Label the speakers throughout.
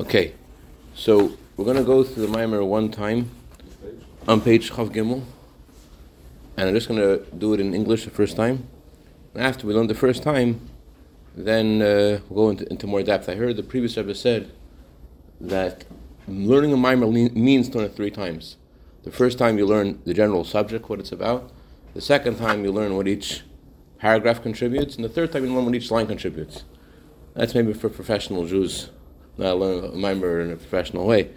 Speaker 1: Okay, so we're going to go through the Maimer one time on page Chav Gimel, and I'm just going to do it in English the first time. And after we learn the first time, then uh, we'll go into, into, more depth. I heard the previous Rebbe said that learning a Maimer means to learn it three times. The first time you learn the general subject, what it's about. The second time you learn what each paragraph contributes, and the third time you learn what each line contributes. That's maybe for professional Jews not learn a Maimer in a professional way.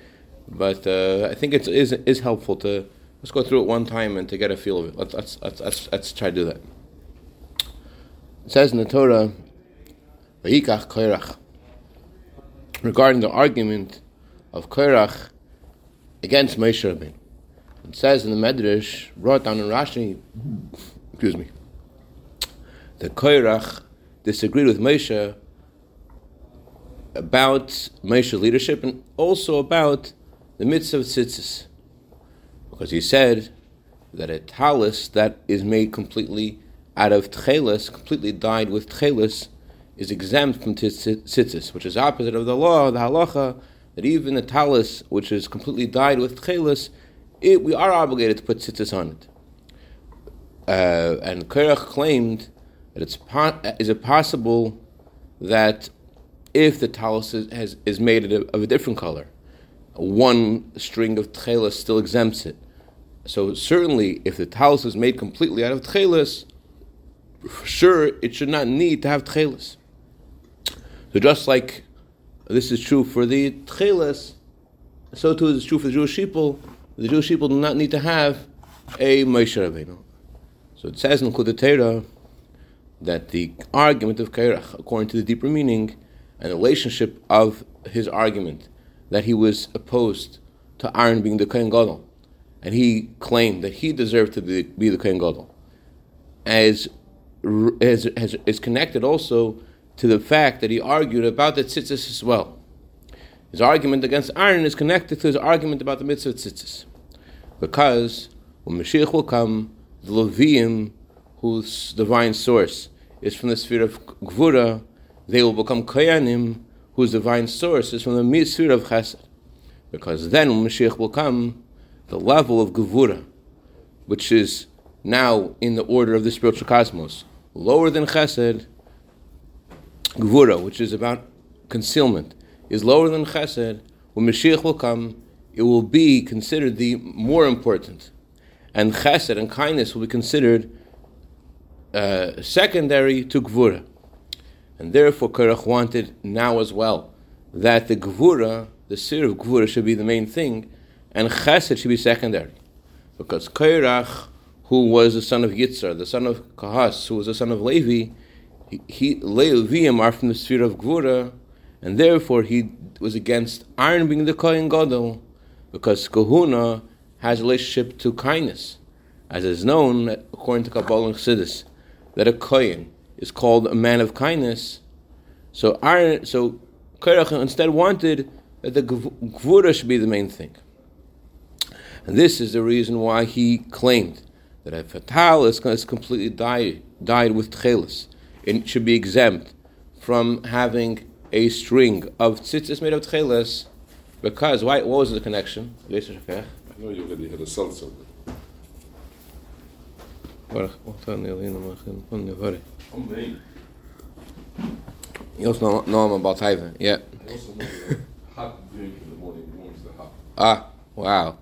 Speaker 1: But uh, I think it is is helpful to let's go through it one time and to get a feel of it. Let's let's let's, let's, let's try to do that. It says in the Torah, "Vayikach Koirach," regarding the argument of Koirach against Moshe Rabbeinu. It says in the Medrash, brought down in Rashi, excuse me, that Koirach disagreed with Moshe about Moshe leadership and also about the mitzvah of tzitzis. Because he said that a talus that is made completely out of tchelis, completely dyed with tchelis, is exempt from tzitzis, which is opposite of the law, the halacha, that even a talus which is completely dyed with tchelis, it, we are obligated to put tzitzis on it. Uh, and Kerach claimed that it's po- is it possible that if the talus is, has, is made of a different color. One string of tchelis still exempts it. So certainly, if the talus is made completely out of tchelis, for sure it should not need to have tchelis. So just like this is true for the tchelis, so too is true for the Jewish people. The Jewish people do not need to have a Moshe Rabbeinu. So it says in Kudatera that the argument of Kairach, according to the deeper meaning, and the relationship of his argument that he was opposed to Aaron being the Kohen Gadol, and he claimed that he deserved to be, be the Kohen Gadol, as, as, as is connected also to the fact that he argued about the tzitzis as well. His argument against Aaron is connected to his argument about the mitzvah tzitzis, because when Mashiach will come, the Levium, whose divine source is from the sphere of Gvura, they will become Koyanim, whose divine source is from the Mitzvah of Chesed. Because then when Mashiach will come, the level of Gevura, which is now in the order of the spiritual cosmos, lower than Chesed, Gevura, which is about concealment, is lower than Chesed. When Mashiach will come, it will be considered the more important. And Chesed and kindness will be considered uh, secondary to Gvura. And therefore, Korach wanted now as well that the Gvura, the Sir of Gvura, should be the main thing, and Chesed should be secondary. Because Korach, who was the son of Yitzhar, the son of Kahas, who was the son of Levi, he, he are from the sphere of Gvura, and therefore he was against Aaron being the Kohen Gadol, because Kahuna has a relationship to kindness, as is known according to Kabbalah and Chassidus, that a Kohen is called a man of kindness. So so Korach instead wanted that the Gvura should be the main thing. And this is the reason why he claimed that a tal is, is completely died, died with tchelis, it should be exempt from having a string of tzitzis made of tchelis, because, why, what was the connection?
Speaker 2: I know you already had a salsa.
Speaker 1: You also know, know I'm about Taiva, yeah.
Speaker 2: hot drink in the morning warms the hot.
Speaker 1: Ah, wow.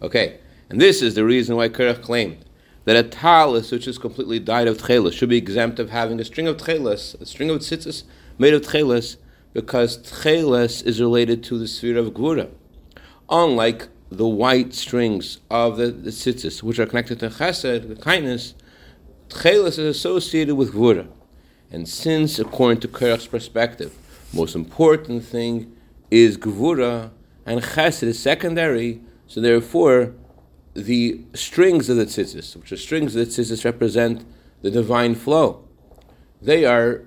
Speaker 1: Okay, and this is the reason why Kerach claimed that a talis which is completely dyed of tchelis should be exempt of having a string of tchelis, a string of tzitzis made of tchelis, because tchelis is related to the sphere of gvura. Unlike the white strings of the, the tzitzis, which are connected to chesed, the kindness, Tchelis is associated with Gvura. And since, according to Kerach's perspective, most important thing is Gvura and Chesed is secondary, so therefore the strings of the tzitzis, which are strings of the tzitzis, represent the divine flow. They are,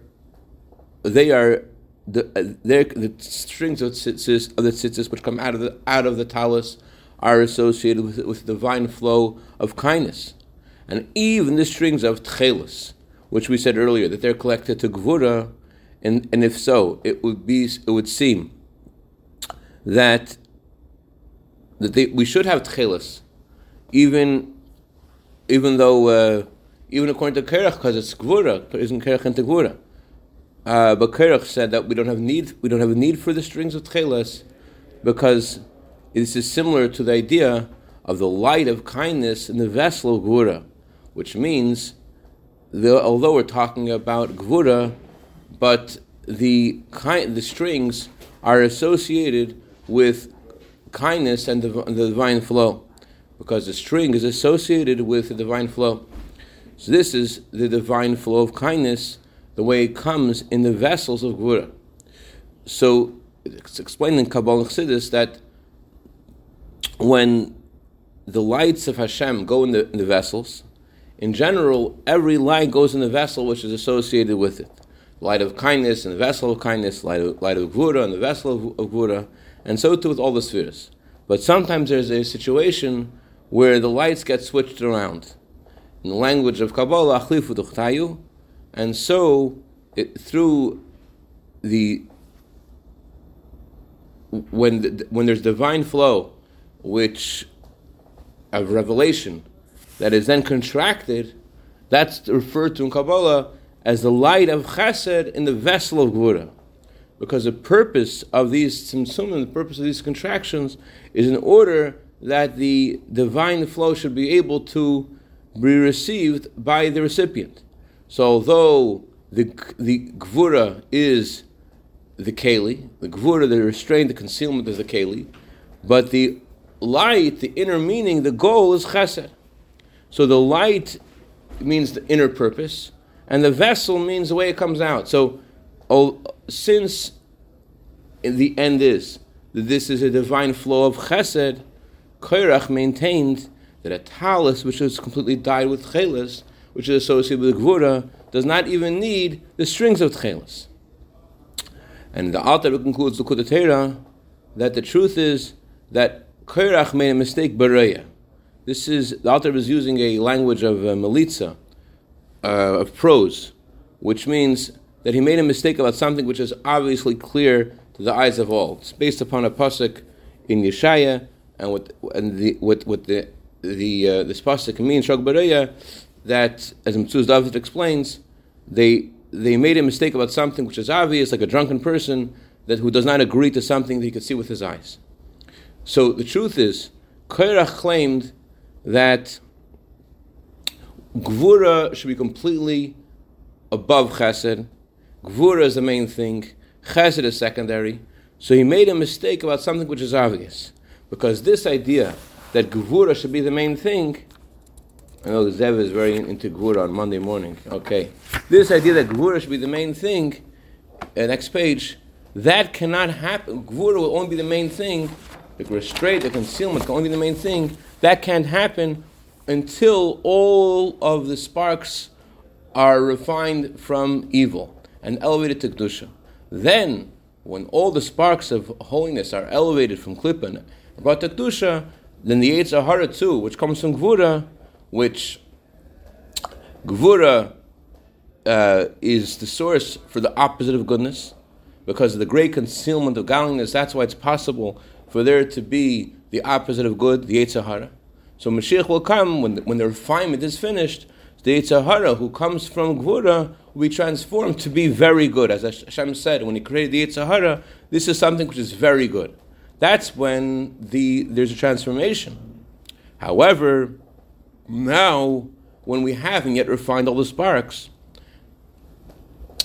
Speaker 1: they are the, uh, the strings of, tzitzis, of the tzitzis which come out of the out of the talus are associated with, with divine flow of kindness and even the strings of tchelis, which we said earlier that they're collected to gvura, and, and if so, it would be it would seem that that they, we should have tchelis, even even though uh, even according to Kerach, because it's gvura, isn't Kerach into gvura. Uh, but Kerach said that we don't have need we don't have a need for the strings of tchelis because this is similar to the idea of the light of kindness in the vessel of gvura, which means the, although we're talking about gvura, but the the strings are associated with kindness and the, the divine flow, because the string is associated with the divine flow. So this is the divine flow of kindness, the way it comes in the vessels of Gvura. So it's explained in Kabbalah Chassidus that when the lights of Hashem go in the, in the vessels, in general, every light goes in the vessel which is associated with it. Light of kindness in the vessel of kindness, light of, light of Gvura in the vessel of, of Gvura, and so too with all the spheres. But sometimes there's a situation where the lights get switched around in the language of Kabbalah, achlifu duchtayu, and so it, through the when the, when there's divine flow, which of revelation, that is then contracted, that's referred to in Kabbalah as the light of Chesed in the vessel of Gvura. Because the purpose of these tzimtzum, the purpose of these contractions, is in order that the divine flow should be able to be received by the recipient. So although the, the gvura is the keli, the gvura, the restraint, the concealment is the keli, but the light, the inner meaning, the goal is chesed. So the light means the inner purpose, and the vessel means the way it comes out. So oh, since the end is that this is a divine flow of chesed, Koirach maintained that a talus which is completely dyed with chelis, which is associated with gvura, does not even need the strings of chelis. And the Alter concludes the Kudatera that the truth is that Kairach made a mistake Bereya. This is the Alter is using a language of uh, Melitza, uh, of prose, which means that he made a mistake about something which is obviously clear to the eyes of all. It's based upon a pasuk in Yeshaya, and what and the what what the the uh, this pasuk means Shog that as Metzudas David explains, they they made a mistake about something which is obvious, like a drunken person that who does not agree to something that he could see with his eyes. So the truth is, Kairach claimed that Gvura should be completely above Chesed. Gvura is the main thing. Chesed is secondary. So he made a mistake about something which is obvious. Because this idea that Gvura should be the main thing. I know Zev is very into Gvura on Monday morning. Okay. This idea that Gvura should be the main thing, uh, next page, that cannot happen. Gvura will only be the main thing. The restraint, the concealment can only be the main thing. That can't happen until all of the sparks are refined from evil and elevated to Kedusha. Then, when all the sparks of holiness are elevated from Klippa and brought to Kedusha, then the Yetzer Hara too, which comes from Gvura, which Gvura uh, is the source for the opposite of goodness, because of the great concealment of godliness. That's why it's possible for there to be the opposite of good, the Yetzer Hara. So Mashiach will come when the, when the refinement is finished. The Yetzer Hara, who comes from Gvura, will be transformed to be very good. As Hashem said, when He created the Yetzer Hara, this is something which is very good that's when the there's a transformation. However, now when we haven't yet refined all the sparks,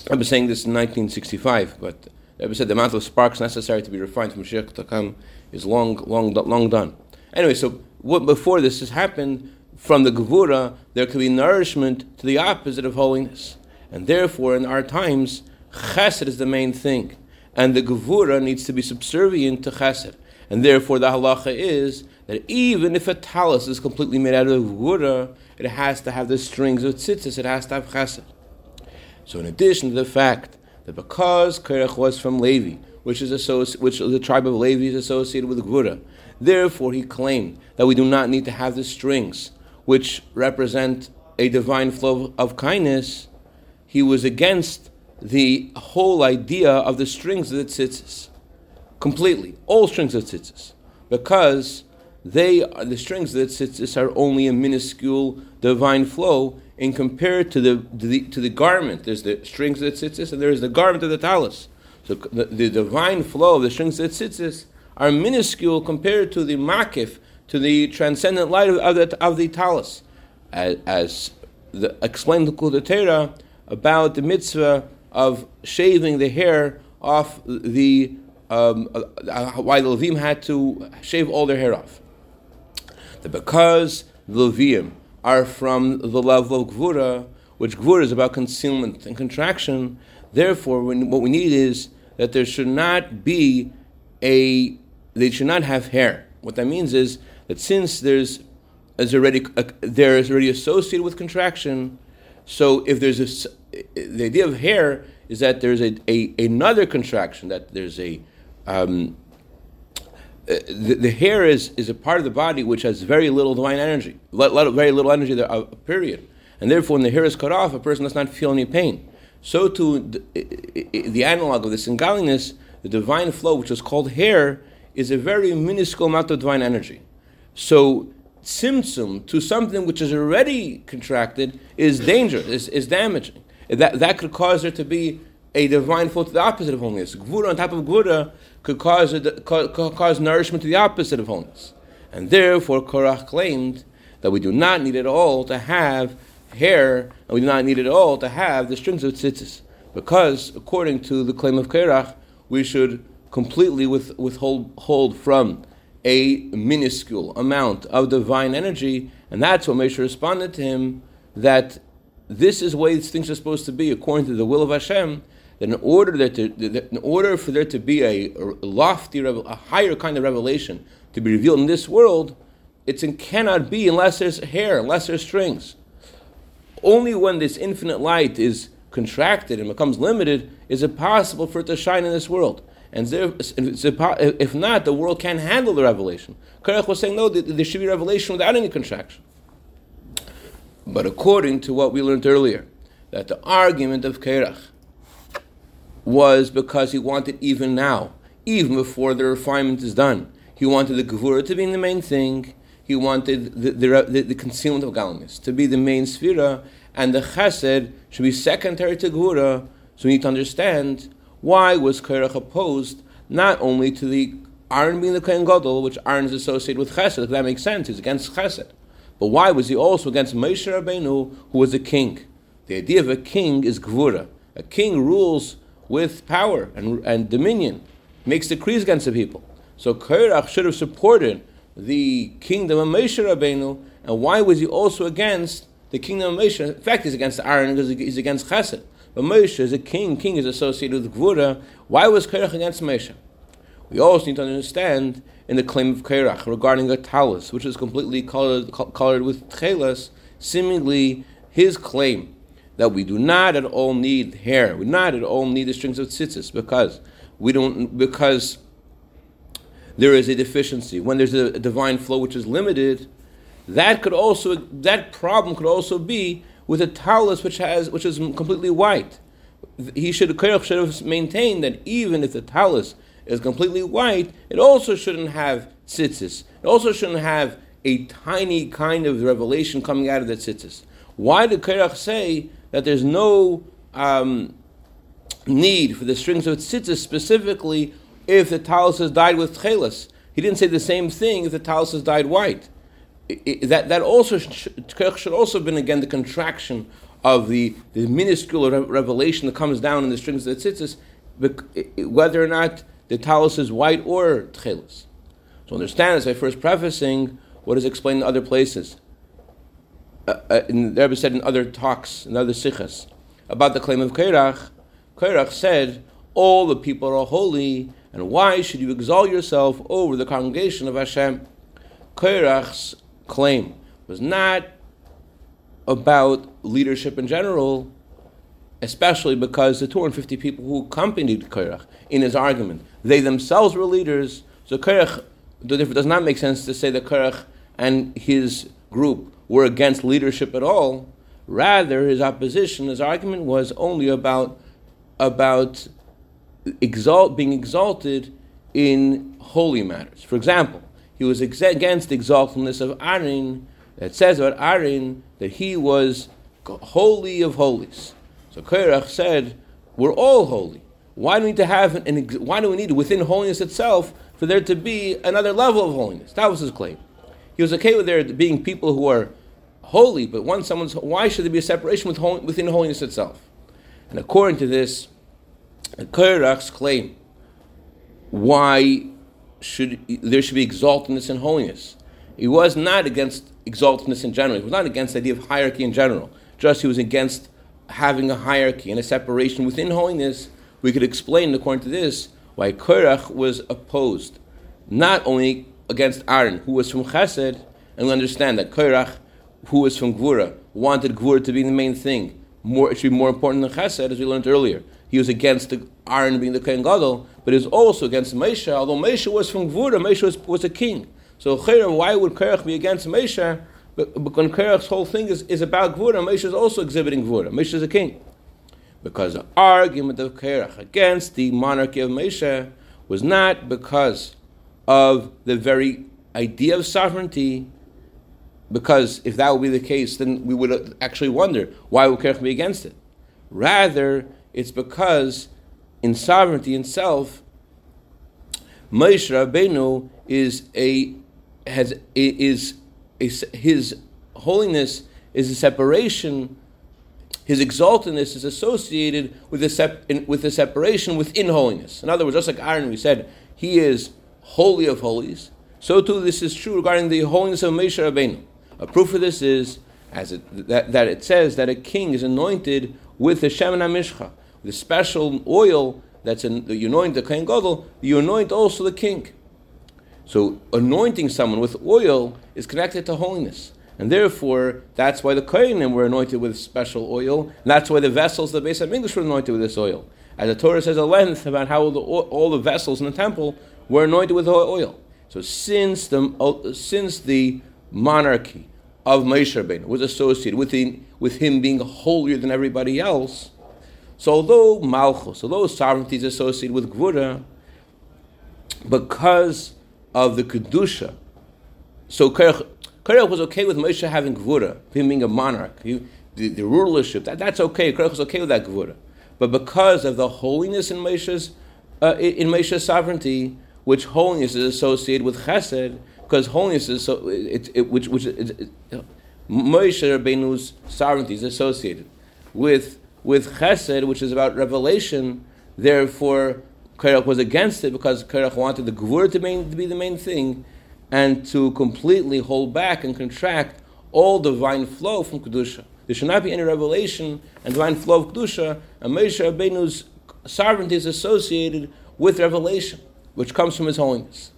Speaker 1: I was saying this in 1965, but I said the amount of sparks necessary to be refined from Mashiach to come is long, long, long done. Anyway, so what, before this has happened, from the Gevura, there could be nourishment to the opposite of holiness. And therefore, in our times, chesed is the main thing and the gevura needs to be subservient to chesed. And therefore, the halacha is that even if a talus is completely made out of gevura, it has to have the strings of tzitzis, it has to have chesed. So, in addition to the fact that because Kerech was from Levi, which is associ- which the tribe of Levi is associated with gevura, therefore he claimed that we do not need to have the strings, which represent a divine flow of kindness. He was against the whole idea of the strings of the tzitzis. completely, all strings of tzitzis, because they are, the strings of the tzitzis are only a minuscule divine flow in compared to the, to the to the garment. There's the strings of the and there is the garment of the talus. So the, the divine flow of the strings of the are minuscule compared to the makif, to the transcendent light of, of the, of the talus, as, as the, explained the Kudatera about the mitzvah of shaving the hair off the um, uh, why the Levim had to shave all their hair off. That because the Levim are from the level of Gvura, which Gvura is about concealment and contraction, therefore when, what we need is that there should not be a, they should not have hair. What that means is that since there's already uh, there is already associated with contraction, so if there's a the idea of hair is that there's a, a another contraction that there's a um, the, the, hair is, is a part of the body which has very little divine energy, very little energy, there, uh, period. And therefore, when the hair is cut off, a person does not feel any pain. So, too, the, the analog of this in godliness, the divine flow, which is called hair, is a very minuscule amount of divine energy. So, tzimtzum to something which is already contracted is dangerous, is, is damaging. That, that could cause there to be a divine flow to the opposite of holiness. Gvura on top of Gvura could cause, a, cause nourishment to the opposite of holiness. And therefore, Korach claimed that we do not need at all to have hair, and we do not need at all to have the strings of tzitzis. Because, according to the claim of Korach, we should completely with, withhold hold from a minuscule amount of divine energy, and that's what Moshe responded to him that this is the way things are supposed to be according to the will of Hashem. That in order that, to, that in order for there to be a, lofty, a higher kind of revelation to be revealed in this world, it cannot be unless there's hair, unless there's strings. Only when this infinite light is contracted and becomes limited is it possible for it to shine in this world. And if not, the world can't handle the revelation. Korach was saying, no, there should be revelation without any contraction. But according to what we learned earlier, that the argument of Korach was because he wanted even now, even before the refinement is done, he wanted the Gevurah to be the main thing, he wanted the, the, the, the concealment of Galmus to be the main Sphira, and the Chesed should be secondary to Gevurah. So we need to understand why was Korach opposed not only to the Aaron being the Kohen Gadol, which Aaron is associated with Chesed, if that makes sense, he's against Chesed. But why was he also against Moshe Rabbeinu, who was a king? The idea of a king is gvura. A king rules with power and, and dominion, makes decrees against the people. So Korach should have supported the kingdom of Moshe Rabbeinu, and why was he also against the kingdom of Moshe? In fact, he's against Aaron because he's against Chesed. But Moshe is a king, king is associated with Gvura. Why was Korach against Moshe? We also need to understand in the claim of Kairach regarding a talus, which is completely colored, colored with tchelas, seemingly his claim that we do not at all need hair, we not at all need the strings of tzitzis, because we don't because there is a deficiency. When there's a, divine flow which is limited, that could also that problem could also be with a talus which has which is completely white. He should should have maintained that even if the talus is completely white, it also shouldn't have tzitzis. It also shouldn't have a tiny kind of revelation coming out of the tzitzis. Why did Korach say that there's no um, need for the strings of tzitzis specifically if the talus has died with tchelas? He didn't say the same thing if the talus has died white. It, it, that, that also should, should also have been again the contraction of the, the minuscule revelation that comes down in the strings of the tzitzis, whether or not the talus is white or tchelis. So understand this by first prefacing what is explained in other places. Uh, uh, in, the Rebbe said in other talks, in other sichos, about the claim of Kairach, Kairach said, all the people are holy, and why should you exalt yourself over the congregation of Hashem? Kairach's claim was not about leadership in general, especially because the 250 people who accompanied Korach in his argument, they themselves were leaders. So Korach, it does not make sense to say that Korach and his group were against leadership at all. Rather, his opposition, his argument was only about, about exalt, being exalted in holy matters. For example, he was ex- against the exaltedness of Aaron. That says about Aaron that he was holy of holies. So Korach said, "We're all holy. Why do we need to have an? ex- Why do we need within holiness itself for there to be another level of holiness?" That was his claim. He was okay with there being people who are holy, but once someone's, why should there be a separation with hol- within holiness itself? And according to this, the Korach's claim, why should there should be exaltedness and holiness? He was not against exaltedness in general. He was not against the idea of hierarchy in general. Just he was against having a hierarchy and a separation within holiness. We could explain, according to this, why Korach was opposed, not only against Aaron, who was from Chesed, and we understand that Korach, who was from Gvura, wanted Gvura to be the main thing. More, it should be more important than Chesed, as we learned earlier. He was against the Aaron being the Kohen Gadol, but he was also against Moshe. Although Moshe was from Gvura, Moshe was, was a king. So why would Korach be against Moshe? But, when Korach's whole thing is, is about Gvura, Moshe is also exhibiting Gvura. Moshe is a king. Because the argument of Korach against the monarchy of Moshe was not because of the very idea of sovereignty, because if that would be the case, then we would actually wonder why would Korach be against it. Rather, it's because in sovereignty itself, Moshe Rabbeinu is a has is a, his holiness is a separation. His exaltedness is associated with a sep, with a separation within holiness. In other words, just like Aaron, we said he is holy of holies. So too, this is true regarding the holiness of Moshe Rabbeinu. A proof of this is as it, that, that it says that a king is anointed with the Shemin HaMishcha, the special oil that's in, you anoint the Kohen Gadol, you anoint also the king. So anointing someone with oil is connected to holiness. And therefore, that's why the Kohanim were anointed with special oil, and that's why the vessels of the Beis English, were anointed with this oil. As the Torah says at length about how the, all the vessels in the temple were anointed with oil. So since the, since the monarchy of Moshe Rabbeinu was associated with, the, with him being holier than everybody else, so although Malchus, although sovereignty is associated with Gvura, because of the Kedusha, so Korach was okay with Moshe having Gvura, him being a monarch, he, the, the, rulership, that, that's okay. Korach was okay with that Gvura. But because of the holiness in Moshe's, uh, in Moshe's sovereignty, which holiness is associated with Chesed, because holiness is so, it, it, which, which Moshe Rabbeinu's sovereignty is associated with with Chesed, which is about revelation. Therefore, Korach was against it because Korach wanted the Gvur to, main, to be the main thing, and to completely hold back and contract all divine flow from kedusha. There should not be any revelation and divine flow of kedusha. And Moshe Rabbeinu's sovereignty is associated with revelation, which comes from His holiness.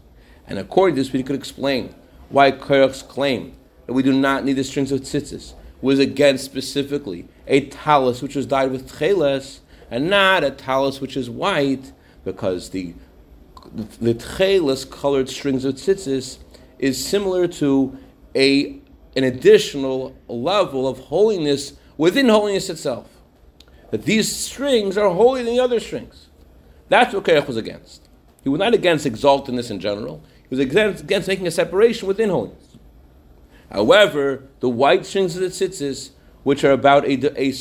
Speaker 1: And according to this, we could explain why Korach's claim that we do not need the strings of tzitzis was against specifically a talus which was dyed with tcheles and not a talus which is white, because the the tcheles colored strings of tzitzis is similar to a an additional level of holiness within holiness itself. That these strings are holier than the other strings. That's what Korach was against. He was not against exaltedness in general. Was against, making a separation within holiness. However, the white strings of the tzitzis, which are about a, a,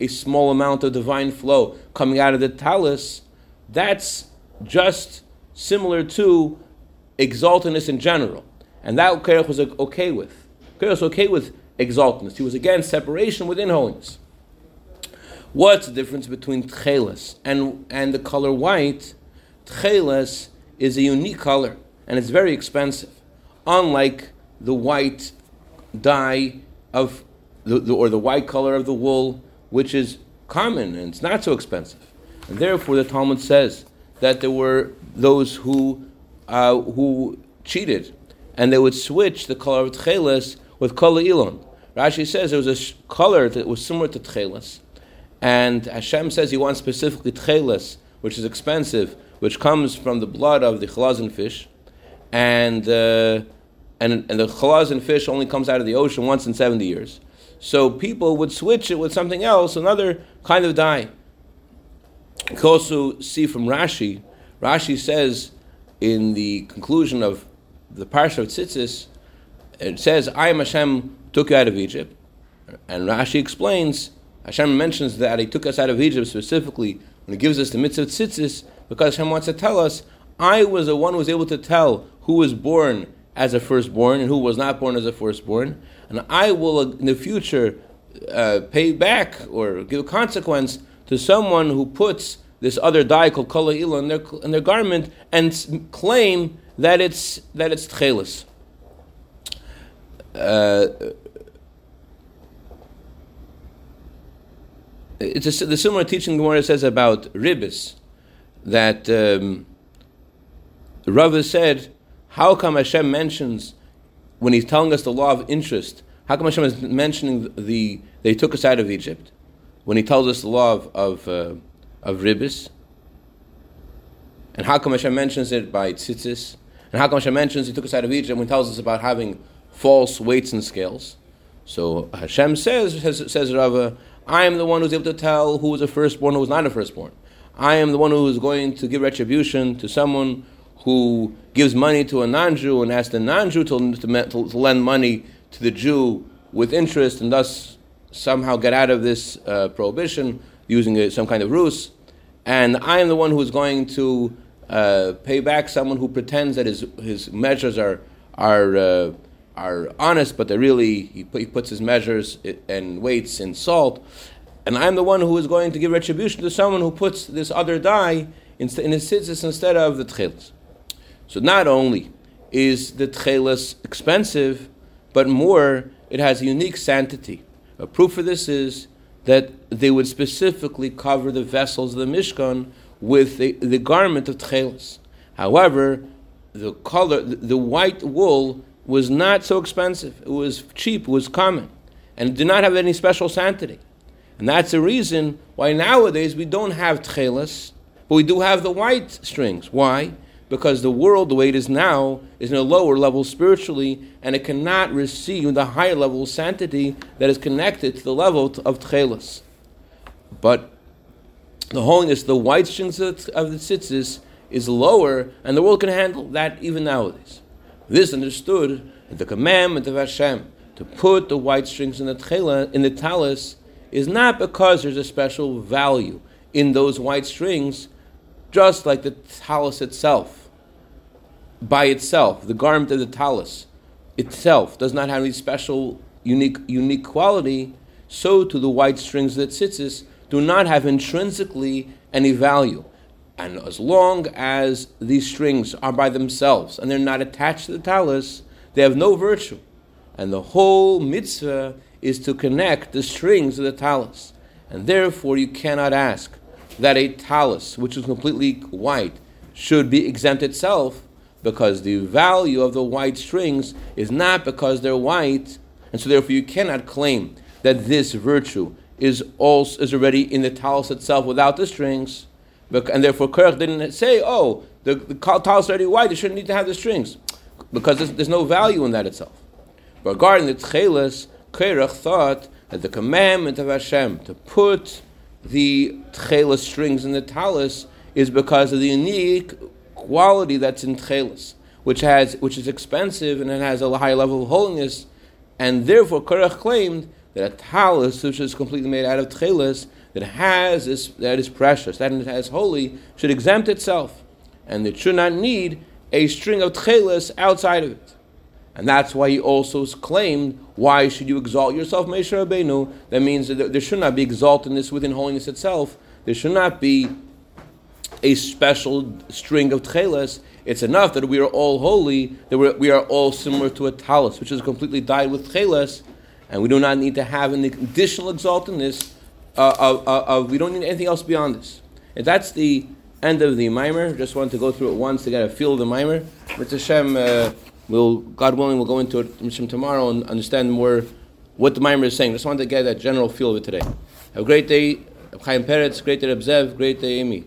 Speaker 1: a, small amount of divine flow coming out of the talus, that's just similar to exaltedness in general. And that Korach was okay with. Korach was okay with exaltedness. He was against separation within holiness. What's the difference between tcheles and, and the color white? Tcheles is a unique color and it's very expensive. Unlike the white dye of the, the, or the white color of the wool, which is common and it's not so expensive. And therefore, the Talmud says that there were those who uh, who cheated, and they would switch the color of tcheles with kala ilan. Rashi says there was a sh- color that was similar to tcheles, and Hashem says He wants specifically tcheles, which is expensive, which comes from the blood of the chalazin fish, and. Uh, and, and the chalazin fish only comes out of the ocean once in 70 years. So people would switch it with something else, another kind of dye. You can also see from Rashi, Rashi says in the conclusion of the parsha of Tzitzis, it says, "I am Hashem took you out of Egypt," and Rashi explains. Hashem mentions that He took us out of Egypt specifically when He gives us the mitzvah Tzitzis, because Hashem wants to tell us, "I was the one who was able to tell who was born as a firstborn and who was not born as a firstborn, and I will in the future uh, pay back or give consequence to someone who puts this other dye called kala ila in their in their garment and claim that it's that it's tchelis. Uh, it's a, the similar teaching Gemara says about ribis that um, Rava said, how come Hashem mentions when he's telling us the law of interest? How come Hashem is mentioning the they took us out of Egypt when he tells us the law of of, uh, of ribis? And how come Hashem mentions it by tzitzis? And how come Hashem mentions he took us out of Egypt when he tells us about having false weights and scales? So Hashem says, says, says Rava, I am the one who's able to tell who was a firstborn, who was not a firstborn. I am the one who is going to give retribution to someone who gives money to a non-Jew and asks the non-Jew to, to, to lend money to the Jew with interest and thus somehow get out of this uh, prohibition using a, some kind of ruse. And I am the one who is going to uh, pay back someone who pretends that his, his measures are, are, uh, are honest, but they're really, he, put, he puts his measures and weights in salt. And I'm the one who is going to give retribution to someone who puts this other die in, in his tzitzis instead of the tchelis. So not only is the tchelis expensive, but more, it has a unique sanctity. A proof for this is that they would specifically cover the vessels of the Mishkan with the, the garment of tchelis. However, the color, the, the white wool was not so expensive. It was cheap, it was common, and did not have any special sanctity. And that's the reason why nowadays we don't have tchelis, but we do have the white strings. Why? Because the world, the way it is now, is in a lower level spiritually, and it cannot receive the higher level of sanctity that is connected to the level of tchelis. But the holiness, the white strings of the tzitzis, is lower, and the world can handle that even nowadays. This understood the commandment of Hashem to put the white strings in the tchela, in the talis is not because there's a special value in those white strings, just like the talis itself. By itself, the garment of the talis itself does not have any special, unique, unique quality. So, to the white strings that tzitzis do not have intrinsically any value. And as long as these strings are by themselves and they're not attached to the talis, they have no virtue. And the whole mitzvah is to connect the strings of the talis. And therefore, you cannot ask that a talis, which is completely white, should be exempt itself, because the value of the white strings is not because they're white, and so therefore you cannot claim that this virtue is also is already in the talis itself without the strings. And therefore, Kerch didn't say, "Oh, the, the talis is already white; it shouldn't need to have the strings," because there's, there's no value in that itself. Regarding the tchelas, Kerach thought that the commandment of Hashem to put the tchelas strings in the talis is because of the unique quality that's in tchelas, which has which is expensive and it has a high level of holiness, and therefore Kerach claimed that a talis which is completely made out of tchelas that has that is precious, that it has holy, should exempt itself, and it should not need a string of tchelas outside of it. And that's why he also claimed, why should you exalt yourself, Moshe Rabbeinu? That means that there should not be exaltedness within holiness itself. There should not be a special string of tchelas. It's enough that we are all holy, that we're, we are all similar to a talus, which is completely dyed with tchelas, and we do not need to have an additional exaltedness uh, of, of, of, we don't need anything else beyond this. And that's the end of the mimer. Just wanted to go through it once to get a feel of the mimer. But Hashem, uh, will God willing, we'll go into it tomorrow and understand more what the mimer is saying. Just wanted to get that general feel of it today. Have a great day, Chaim Peretz. Great day, Abzev. Great day, Amy.